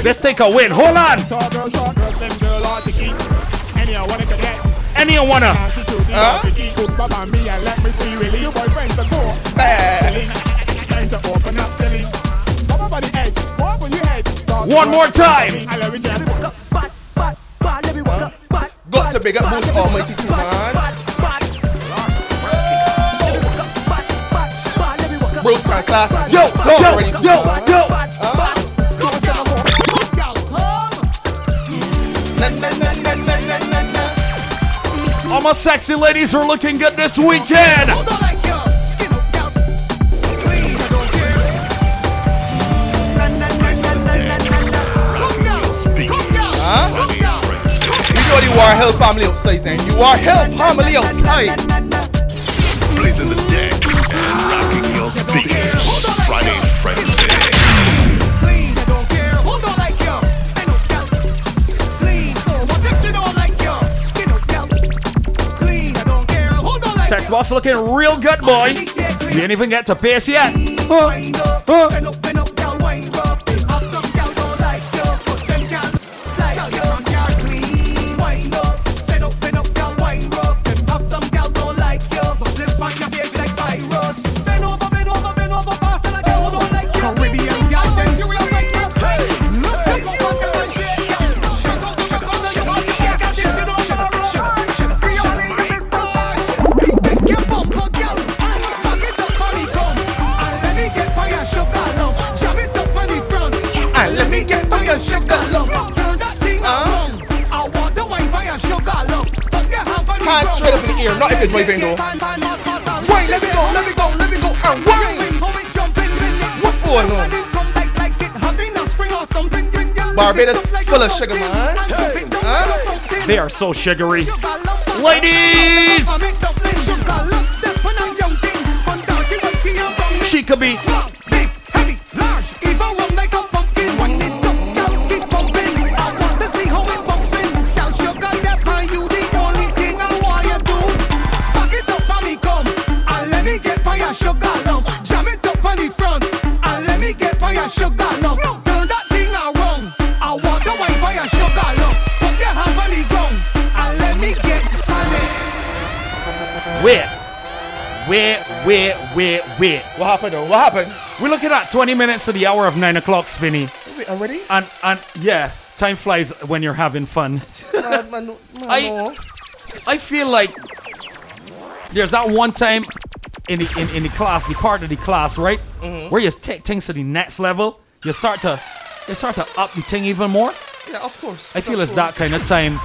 Let's take a win. Hold on. Tall girl, short girl, slim girl, hard to keep. Anyhow, wanna? Anyone wanna? Pass it to the Huh? RPG. Put Bob on me and let me free really. Your boyfriend's a go. Bad. Silly. Time to open up, silly. Come over the edge. Walk on your head. Start One more time. Got to big up Most Almighty too, man. Can class. Yo, Yo, yo, yo, yo. My sexy ladies are looking good this weekend. You know the Hill family outside, then. You War Hill family outside. Blazing the decks, rocking your speakers. Text boss looking real good, boy. You ain't even get to pace yet. Wind up, in the air, not if you're driving though. Wine, let me go, let me go, let me go, and wine. What oh, going on? Barbados full of sugar, man. Huh? They are so sugary. Ladies! She could be. Happened though? What happened? We're looking at 20 minutes to the hour of 9 o'clock, Spinny. Wait, already? And, and yeah, time flies when you're having fun. Man, uh, man, no, man, I- I feel like there's that one time in the in, in the class, the part of the class, right, mm-hmm. where you take things to the next level. You start to you start to up the thing even more. Yeah, of course. I feel it's that kind of time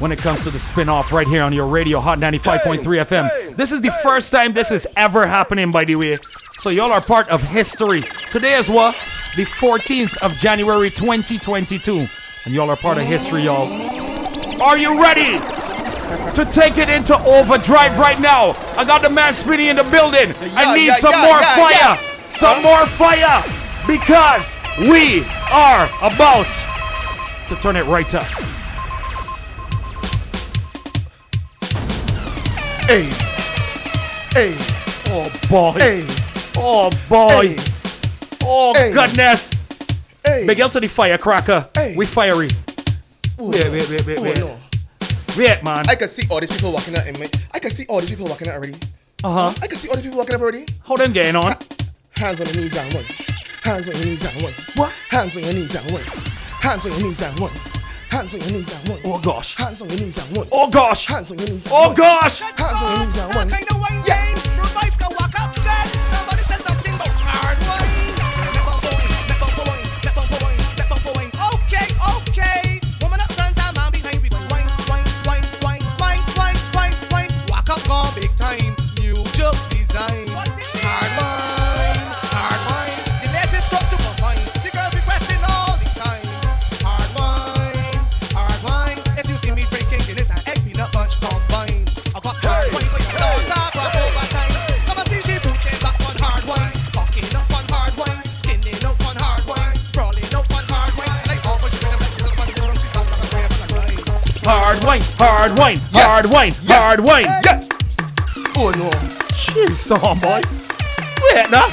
when it comes to the spin-off right here on your radio Hot 95.3 FM. This is the first time this is ever happening, by the way. So y'all are part of history. Today is what? The 14th of January 2022. And y'all are part of history, y'all. Are you ready to take it into overdrive right now? I got the man Spinny in the building. I need some more fire. Some more fire. Because we are about to turn it right up. Hey. Hey. Oh boy. Hey. Oh boy. Hey. Oh Hey. goodness. Hey. Big up to the firecracker. Hey. We fiery. Ooh, Wait, wait, wait, wait, ooh, wait. no. Wait, man. I can see all these people walking out in my. I can see all these people walking out already. Uh huh. I can see all these people walking up already. How them getting on? Hands on your knees and one. Hands on your knees and one. What? Hands on your knees and one. Hands on your knees and one. Hands on your knees and one. Oh gosh. Hands on your knees and one. Oh gosh. Hands on your knees and Oh one. gosh. Hands on your knees and one. Kind of wine, yeah. Hard wine, hard wine. Yeah. Oh no. Jeez, on boy. Wait, nah.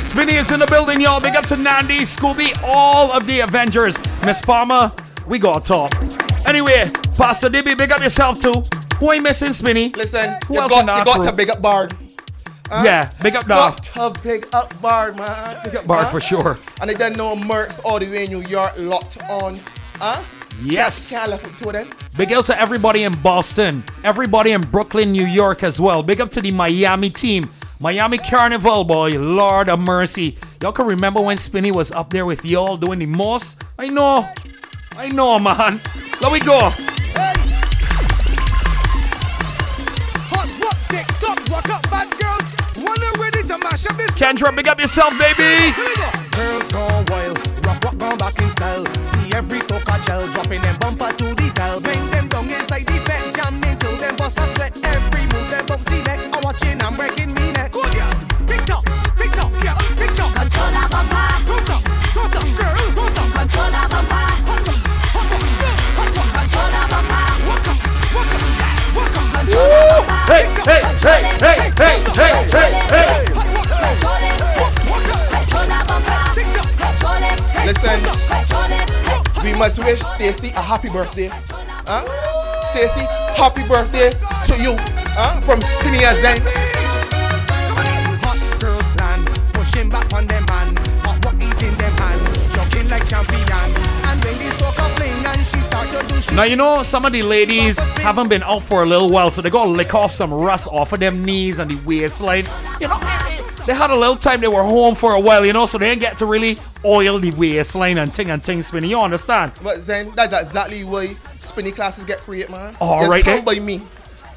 Spinny is in the building, y'all. Big up to Nandy, Scooby, all of the Avengers. Miss Palmer, we got top. Anyway, Pastor Dibby, big up yourself too. Who ain't missing Spinny? Listen, Who you else got, in you got crew? to big up Bard. Huh? Yeah, big up dog. Got to big up Bard, man. Big up Bard for sure. And they done know Mercs all the way in New York locked on. Huh? Yes. Can't left it to them. Big up to everybody in Boston, everybody in Brooklyn, New York as well. Big up to the Miami team. Miami Carnival, boy. Lord of mercy. Y'all can remember when Spinny was up there with y'all doing the most? I know. I know, man. Let we go. Hot walk, tick tock, walk up, bad girls. Wanna ready to mash up this. Kendra, big up yourself, baby. Here we go. Girls gone wild, rock rock gone back in style. See every soca gel dropping them bumper to the dial. Bring them down inside the bed, jam till them bust a sweat. Every move them bump see neck. I'm watching, I'm breaking me neck. Good yeah, pick up, pick up, yeah, pick up. Control that bumper. Go stop, go stop, girl, go stop. Control that bumper. Hot up, hot up, hot up. Control that bumper. Walk up, walk up, yeah, walk up. Control that bumper. Hey, hey, hey, hey, hey, hey, hey, we must wish Stacy a happy birthday. Huh? Stacy, happy birthday to you. Huh? From Spinny and Zen. Hot girls land, pushing back on them man. Hot what eating them hand, jogging like champion. And when the soca fling and she start to do. Now, you know, some of the ladies haven't been out for a little while, so they gotta lick off some rust off of them knees and the waistline. You know, they had a little time they were home for a while, you know, so they didn't get to really oil the waistline and ting and ting spinning. You understand? But Zen, that's exactly why spinny classes get created, man. All right, It's right come by me.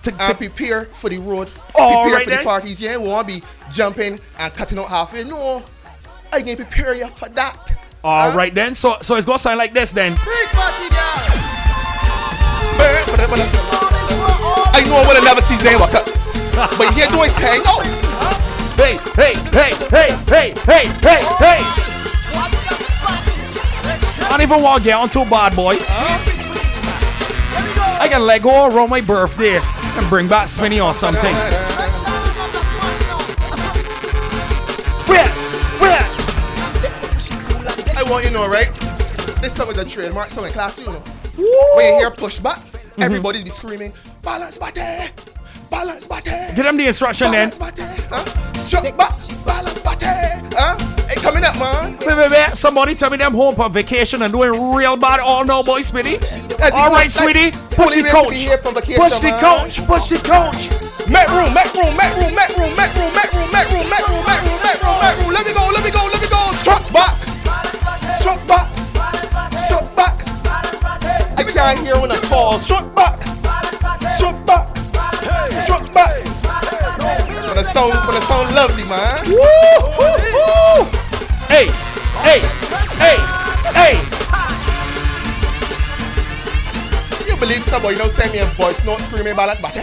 to and prepare for the road. All prepare right for then. the parties. Yeah, we won't be jumping and cutting out halfway. No, I can prepare you for that. All right then. So, so it's gonna sound like this then. I know I would have never seen Zen walk up. But here doing his hang out. Hey, hey, hey, hey, hey, hey, hey, hey. I don't even want to get onto a bad boy. I can let go around my birthday and bring back Spinny or something. Where? Where? I want you to know, right? This song is a trademark song in class, you know. When you hear pushback, Mm-hmm. everybody be screaming, balance body, balance body. Get them the instruction then. Balance body, huh? Struck back, balance body, Up, man. Wait, wait, wait. Somebody tell me them home on vacation and doing real bad all now, boy, Spinny. All right, sweetie. Push the coach. Push the coach. Push the coach. Met room, met room, met room, met room, met room, met room, met room, met room, met room, met room, met room. Let me go, let me go, let me go. Struck back, struck back, struck back. I can't hear when I call. Struck back, struck back, struck back. When the sound, when the sound lovely, man. Woo, woo, woo. Hey, hey, hey, hey. You believe somebody don't send me a voice note screaming balance back?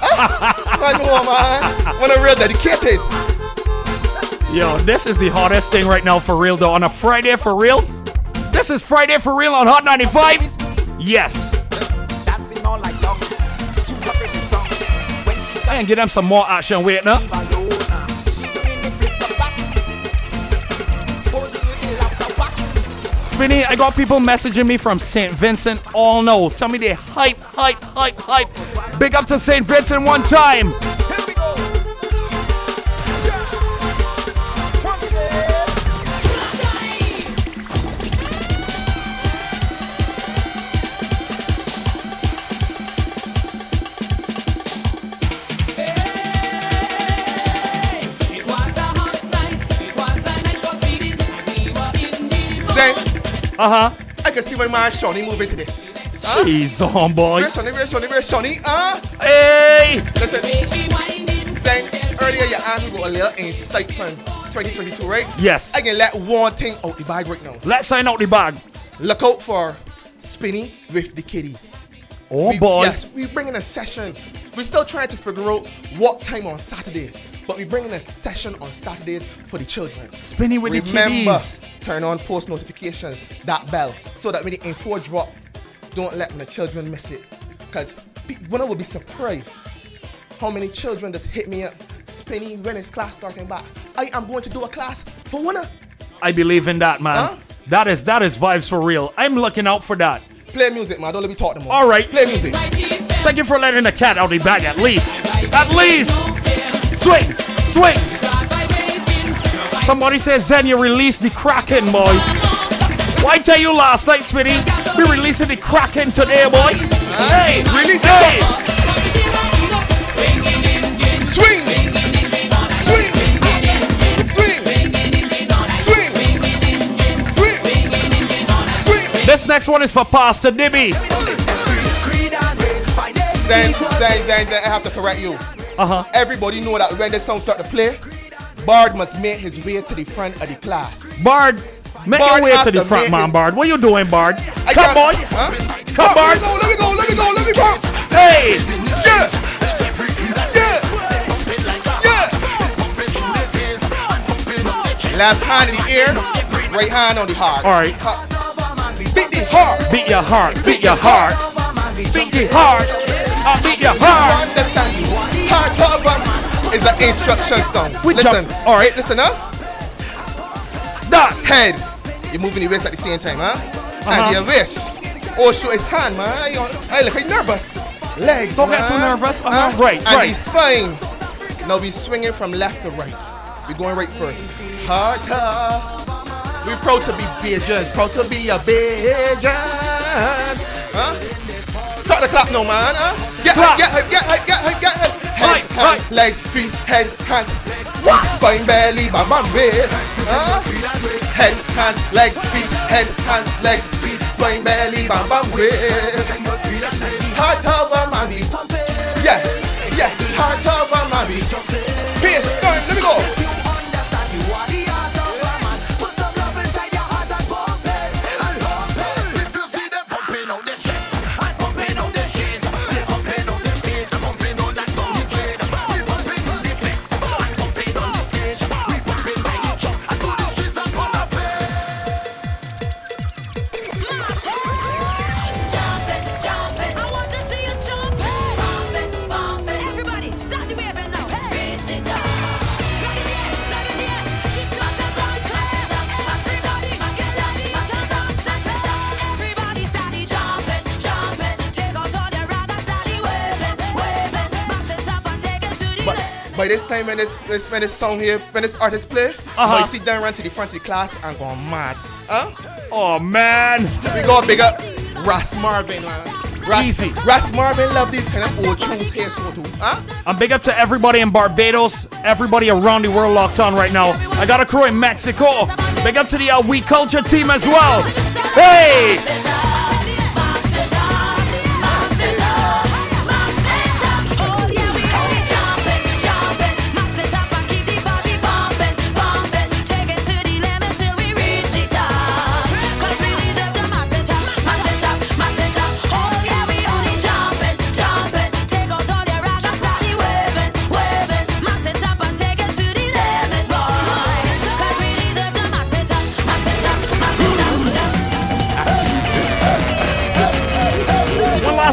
Huh? I know, man. When I'm real dedicated. Yo, this is the hottest thing right now for real, though. On a Friday for real. This is Friday for real on Hot 95. Yes. Dancing all night long. To song. When she I can get them some more action. Wait now. Spinny, I got people messaging me from St. Vincent all know. Tell me they hype, hype, hype, hype. Big up to St. Vincent one time. Uh huh. I can see my man Shawnee moving to this. Huh? Jeez, on boy. Where's Shawnee? Where's Shawnee? Where's Shawnee? Uh, Hey! listen. Then, earlier you asked me about a little insight from 2022, right? Yes. I can let one thing out the bag right now. Let's sign out the bag. Look out for Spinny with the kiddies. Oh We- boy. Yes, we bringing a session. We're still trying to figure out what time on Saturday, but we bringing a session on Saturdays for the children. Spinny with the Remember, kiddies. turn on post notifications, that bell, so that when the info drop, don't let the children miss it. Cause one will be surprised how many children just hit me up. Spinny, when is class starting back? I am going to do a class for winner. I believe in that, man. Huh? That is that is vibes for real. I'm looking out for that. Play music, man. Don't let me talk no more. All right. Play music. Thank you for letting the cat out the bag at least. At least. Swing, swing. Somebody says Zen, you released the Kraken, boy. Why tell you last night, Smitty? We releasing the Kraken today, boy. Hey, Release the hey. Swing! Swing! Swing! Swing! Swing! Swing! This next one is for Pastor Dibby. Then, then, then, then I have to correct you. Uh huh. Everybody know that when the song start to play, Bard must make his way to the front of the class. Bard, make Bard your way to the front, man, Bard. What you doing, Bard? I Come, boy. Huh? Come, Bard. Let me go, let me go, let me go, let me go. Hey, Yeah! Yeah! Yeah! Left hand in the ear, right hand on the heart. All right. Ha- Beat the heart. beat your heart, beat your heart, beat the heart. I beat your You understand? Cover is an instruction song. We listen. jump- all right. Listen up. That's Head. You're moving your waist at the same time, huh? Uh-huh. And your wrist. Oh, show his hand, man. You I look like nervous. Legs. Don't get too nervous. Uh-huh. Right, And right. the spine. Now we swinging from left to right. We're going right first. Heart up. We proud to be Bajans. Proud to be a Bajan. Huh? Start the clap now, man. Huh? Get hype, get hype, get hype, get hype, get hype. Head, hand, legs, feet, head, hand. Spine, belly, bam, bam, waist. Huh? Head, hand, legs, feet, head, hand, legs, feet, spine, belly, bam, bam, waist. Heart over, mommy. Yeah, yeah, heart over, mommy. Pace, turn, by this time, when this, when this song here, when this artist play, Uh-huh. uh sit down, run to the front of the class, and go mad. Huh? Oh man. We go big up Ras Marvin, man. Ras, Easy. Ras Marvin love these kind of old tunes here, so too. Huh? I'm big up to everybody in Barbados, everybody around the world locked on right now. I got a crew in Mexico. Big up to the uh, We Culture team as well. Hey!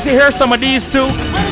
You hear some of these two?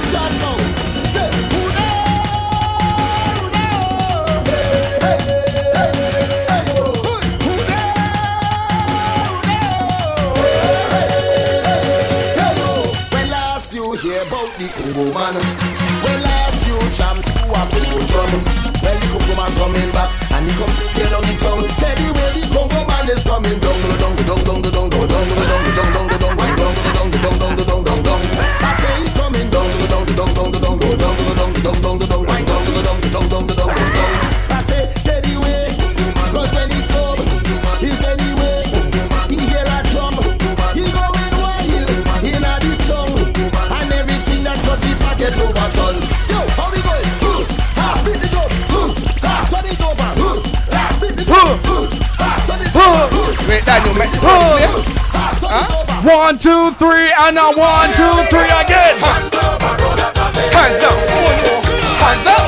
One, two, three, and a one, two, three again. Hands down. Oh. Hands up.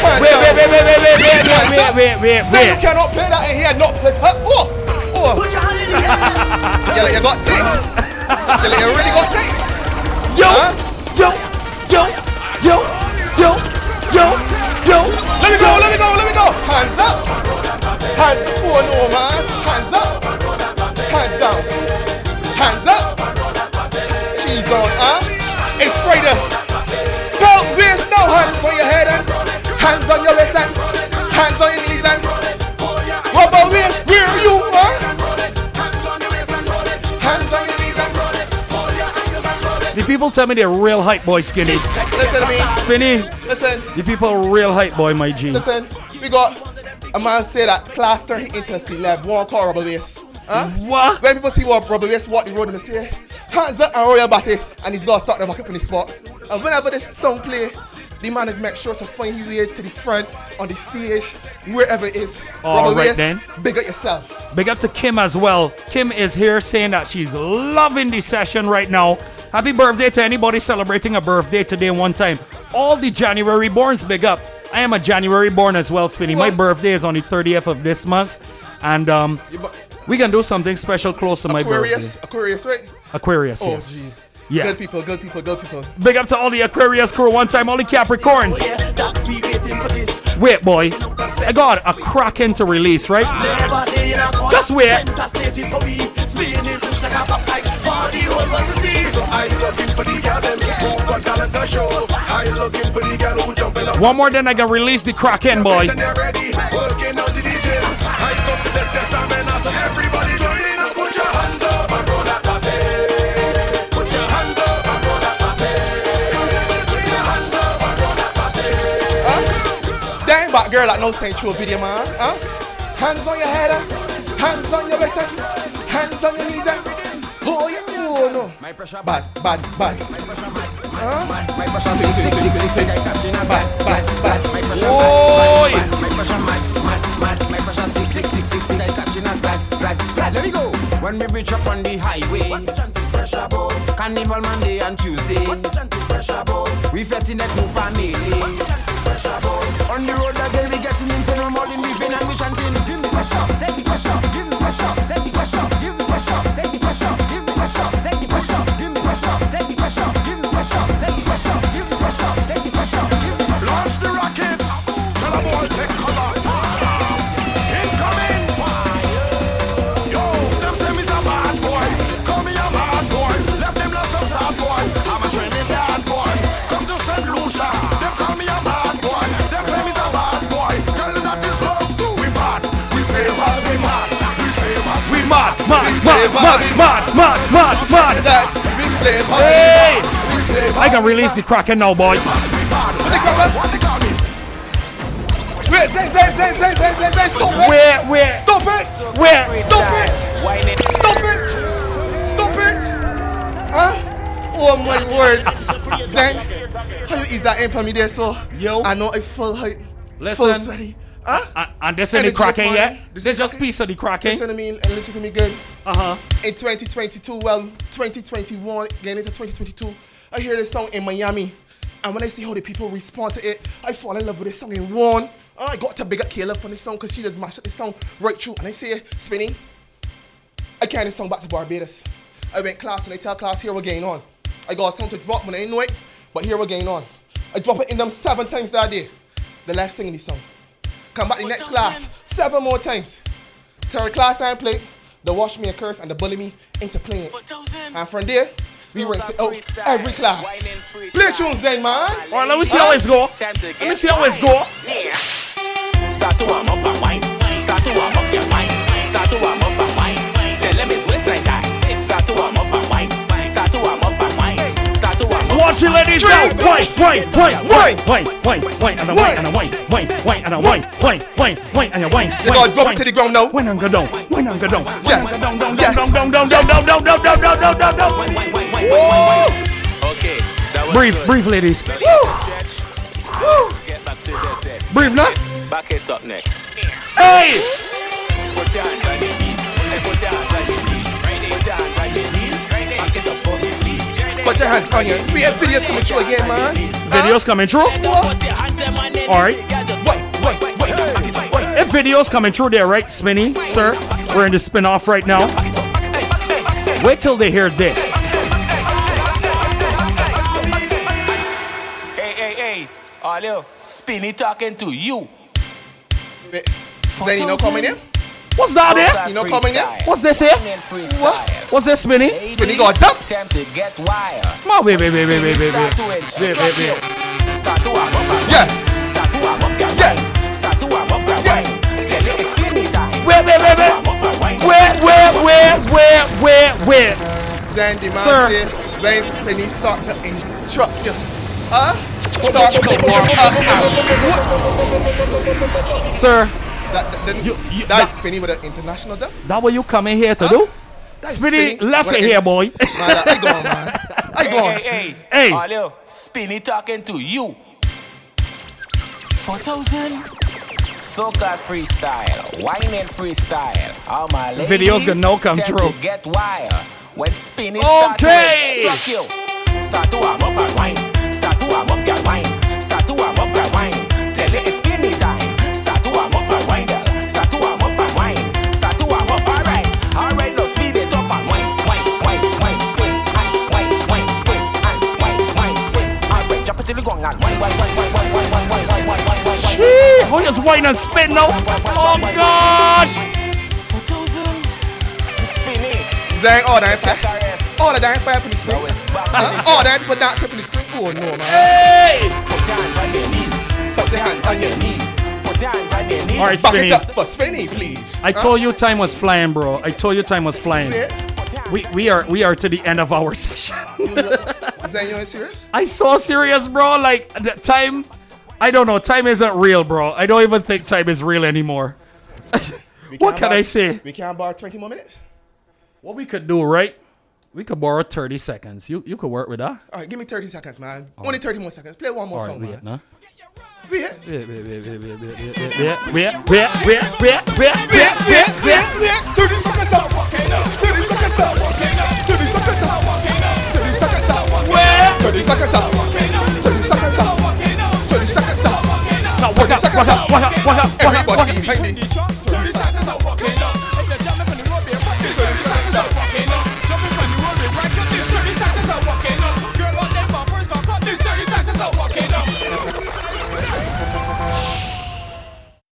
Hands Wait, wait, wait, wait, wait, wait, wait, wait, wait, wait, wait, you cannot play that in here. Not play. Huh? Oh, oh. Put your hand in the air. Yeah, like you got six. Yeah, like you really got six. Yo, Huh? yo, yo, yo, yo, yo, yo. Let me go. Let me go. Let me go. Hands up. Hands. Oh no, man. People tell me they're real hype boy skinny. listen to me. Spinny, Listen. the people are real hype boy, my G. Listen, we got a man say that class turn into a celeb, one call rubber waist. Huh? What? When people see what rubber waist walk the road and they say, hands up and roll your body, and he's gonna start the back up in the spot. And whenever this song play, the man is make sure to find his way to the front, on the stage, wherever it is. All right then. Big up yourself. Big up to Kim as well. Kim is here saying that she's loving the session right now. Happy birthday to anybody celebrating a birthday today one time. All the January borns, big up. I am a January born as well, Spinny. My birthday is on the 30th of this month. And um, we can do something special close to my birthday. Aquarius, right? Aquarius, Oh, yes. geez. Yeah. Good people, good people, good people. Big up to all the Aquarius crew one time, all the Capricorns. Yeah, that we waiting for this. Wait, boy. I got a Kraken to release, right? Never day in a corner. Just wait. Center stages for me. Spinning push like a pop Huh? Girl, that no sensual video, man. Huh? Hands on your head, uh, hands on your waist, uh, hands on your knees, uh. Oh, yeah, oh no. My pressure Bad, bad, bad. Huh? My pressure sick, sick, sick, sick, sick, I catching a Bad, bad, bad. My pressure Oi! mad, mad, my pressure mad, mad, mad. My pressure sick, sick, sick, sick, sick, I catching a glad, glad, glad. Let me go. When we reach up on the highway, pressure boat. Carnival Monday and Tuesday, pressure boat. We fetting at Cooper Melee, mad, mad, mad, mad, mad, mad, mad. That big flavor. Hey! I can release the Kraken now, boy. Where, where, Stop it! where? Stop it! Stop it! Stop it! Huh? Oh my word! Zen, how ease that in for me there, so? Yo. I know I full height. Full Listen. sweaty. Huh? And, and this ain't the Energy this Kraken morning. yet? This This is just piece of the Kraken. Listen to me and listen to me good. Uh-huh. In 2022, well, 2021, getting into 2022, I hear this song in Miami. And when I see how the people respond to it, I fall in love with this song in one. I got to big up Kayla for this song because she just mashed up this song right through. And I say, Spinning, I carry this song back to Barbados. I went class and I tell class, here we're going on. I got a song to drop when I didn't know it, but here we're going on. I drop it in them seven times that day. The last thing in this song. Come back the next class, seven more times. Third class I play, they wash me a curse and the bully me into playing it. And from there, we rinse it out every class. Play tunes then, man. All right, let me see how it's go. Let me see how it's go. Start to warm up and wine. Start to warm up your wine. Start to warm to warm. Watch it, ladies, now. Wine, wine, wine, wine, wine, wine, wine, and a wine, and a wine, wine, wine, and a wine, wine, wine, wine, and a wine. You gotta drop it to the ground now. Wine and go down. Wine and go down. Yes. Down, down, Yes. down, down, down, down, down, down, down, down, down, down, down, down. Okay. that was Breathe, breathe, ladies. Now let's stretch. Get back to the set. Breathe now. Back it up next. Hey! Put your hands on your Put your hands on your. We have videos coming through again, man. Videos coming through? Put your hands on my knees. All right. Wait, wait, wait. If videos coming through there, right, Spinny, sir? We're in the spin off right now. Wait till they hear this. Hey, hey, hey. Olio, Spinny talking to you. Then you know coming in? What's that there? You know coming in? What's this here? What? What's this, Spinny? Spinny got up. Time to get wired. Ma, wait, wait, wait, wait, wait, wait, Start to wait. instruct Wait, wait, you. wait. Start to warm up and Yeah. wine. Start to warm up your Yeah. wine. Start to warm up your Yeah. wine. Tell you it's Spinny time. Wait, wait, wait, wait. Warm up your wine. Wait, wait, wait, wait, wait, wait. Then the man Sir. say, when Spinny start to instruct you. Huh? Start to warm up and Sir, That, that, that, You- you- that's that- Spinny with an international dub. that what you coming here to do? That's Spinny, Spinny left it here, boy. Man, I go on, man. I go on. hey, hey. Hey. Olio, Spinny talking to you. 4,000. Soca freestyle, whining freestyle. All my ladies Videos gonna now come true. Get wild when Spinny Okay. start to instruct you. Start to warm up and wine. Start to warm up your wine. Start to warm up your wine. Tell you it's Gee, how you wine and spin now? Oh gosh! Spinny. Then all that fire. Caress. All of oh, that fire for the screen. Now it's back to Huh? the All that for dancing for the screen. Oh no, man. Hey! Put your hands on your knees. Put your hands on your knees. Put your hands on your knees. All right, Back Spinny. it up for Spinny, please. I told you time was flying, bro. I told you time was flying. Yeah. We we are we are to the end of our session. Is that you serious? I saw serious, bro. Like the time, I don't know. Time isn't real, bro. I don't even think time is real anymore. What can't I say? We can't bar 20 more minutes. What we could do, right? We could borrow 30 seconds. You you could work with that. All right, give me 30 seconds, man. Only 30 more seconds. Play one more All right, song, wait, man. no. Wait. Wait, wait, wait, wait, wait, wait, wait, wait, wait, wait, wait, wait, wait, wait, wait, wait, wait. 30 seconds out. 30 seconds out. 30 seconds out. 30 seconds out. Where? 30 seconds out. 30 What up? What up? What up? What up? Up?